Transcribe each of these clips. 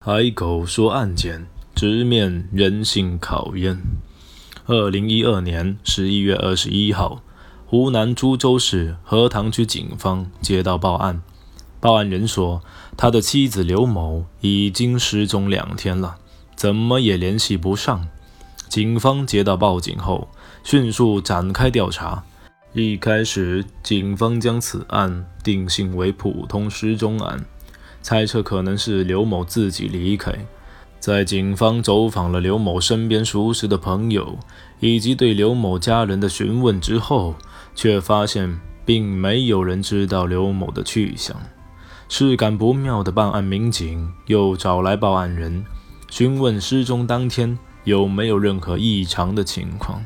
海口说案件，直面人性考验。二零一二年十一月二十一号，湖南株洲市荷塘区警方接到报案，报案人说他的妻子刘某已经失踪两天了，怎么也联系不上。警方接到报警后，迅速展开调查。一开始，警方将此案定性为普通失踪案。猜测可能是刘某自己离开。在警方走访了刘某身边熟识的朋友，以及对刘某家人的询问之后，却发现并没有人知道刘某的去向。事感不妙的办案民警又找来报案人，询问失踪当天有没有任何异常的情况。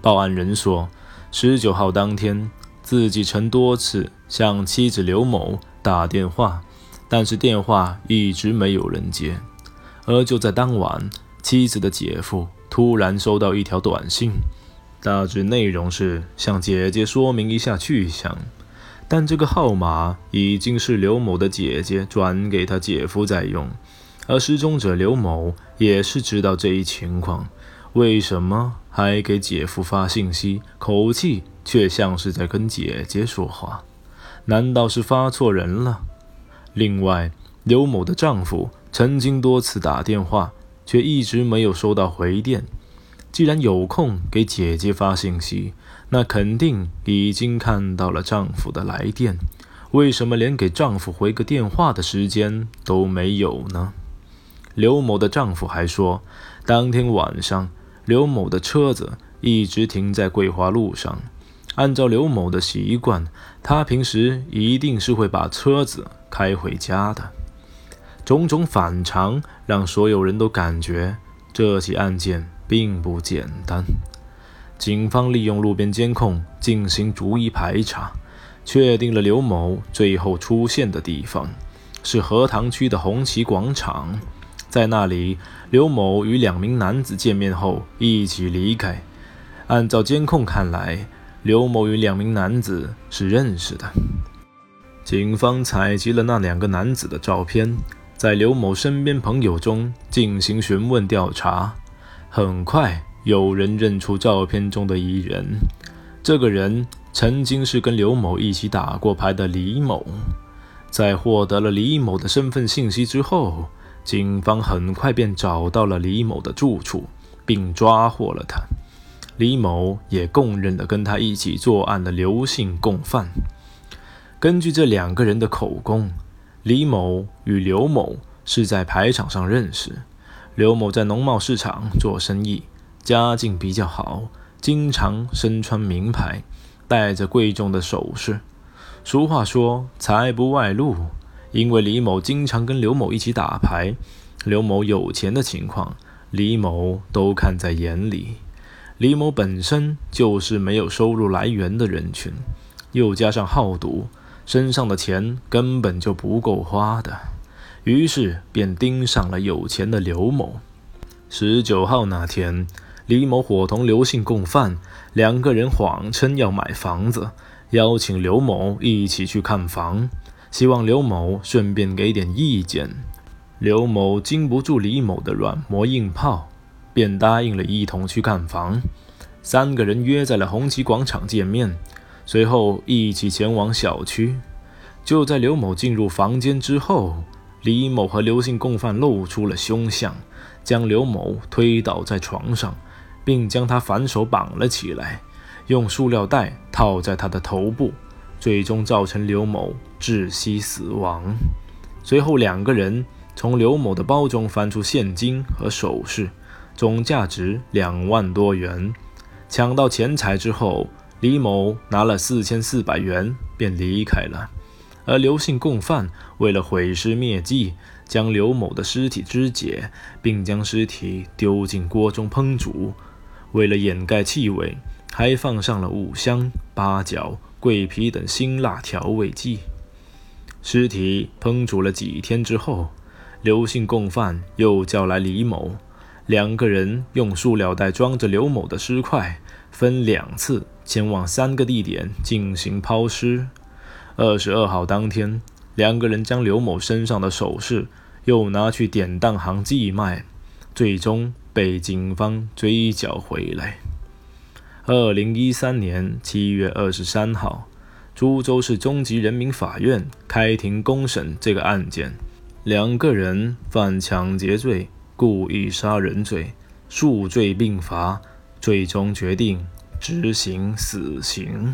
报案人说，十九号当天自己曾多次向妻子刘某打电话。但是电话一直没有人接，而就在当晚，妻子的姐夫突然收到一条短信，大致内容是向姐姐说明一下去向，但这个号码已经是刘某的姐姐转给他姐夫在用，而失踪者刘某也是知道这一情况，为什么还给姐夫发信息？口气却像是在跟姐姐说话，难道是发错人了？另外，刘某的丈夫曾经多次打电话，却一直没有收到回电。既然有空给姐姐发信息，那肯定已经看到了丈夫的来电。为什么连给丈夫回个电话的时间都没有呢？刘某的丈夫还说，当天晚上刘某的车子一直停在桂花路上。按照刘某的习惯，他平时一定是会把车子开回家的。种种反常让所有人都感觉这起案件并不简单。警方利用路边监控进行逐一排查，确定了刘某最后出现的地方是荷塘区的红旗广场。在那里，刘某与两名男子见面后一起离开。按照监控看来。刘某与两名男子是认识的。警方采集了那两个男子的照片，在刘某身边朋友中进行询问调查。很快，有人认出照片中的一人，这个人曾经是跟刘某一起打过牌的李某。在获得了李某的身份信息之后，警方很快便找到了李某的住处，并抓获了他。李某也供认了跟他一起作案的刘姓共犯。根据这两个人的口供，李某与刘某是在牌场上认识。刘某在农贸市场做生意，家境比较好，经常身穿名牌，戴着贵重的首饰。俗话说“财不外露”，因为李某经常跟刘某一起打牌，刘某有钱的情况，李某都看在眼里。李某本身就是没有收入来源的人群，又加上好赌，身上的钱根本就不够花的，于是便盯上了有钱的刘某。十九号那天，李某伙同刘姓共犯两个人谎称要买房子，邀请刘某一起去看房，希望刘某顺便给点意见。刘某经不住李某的软磨硬泡。便答应了一同去看房，三个人约在了红旗广场见面，随后一起前往小区。就在刘某进入房间之后，李某和刘姓共犯露出了凶相，将刘某推倒在床上，并将他反手绑了起来，用塑料袋套在他的头部，最终造成刘某窒息死亡。随后，两个人从刘某的包中翻出现金和首饰。总价值两万多元。抢到钱财之后，李某拿了四千四百元便离开了。而刘姓共犯为了毁尸灭迹，将刘某的尸体肢解，并将尸体丢进锅中烹煮。为了掩盖气味，还放上了五香、八角、桂皮等辛辣调味剂。尸体烹煮了几天之后，刘姓共犯又叫来李某。两个人用塑料袋装着刘某的尸块，分两次前往三个地点进行抛尸。二十二号当天，两个人将刘某身上的首饰又拿去典当行寄卖，最终被警方追缴回来。二零一三年七月二十三号，株洲市中级人民法院开庭公审这个案件，两个人犯抢劫罪、故意杀人罪，数罪并罚，最终决定执行死刑。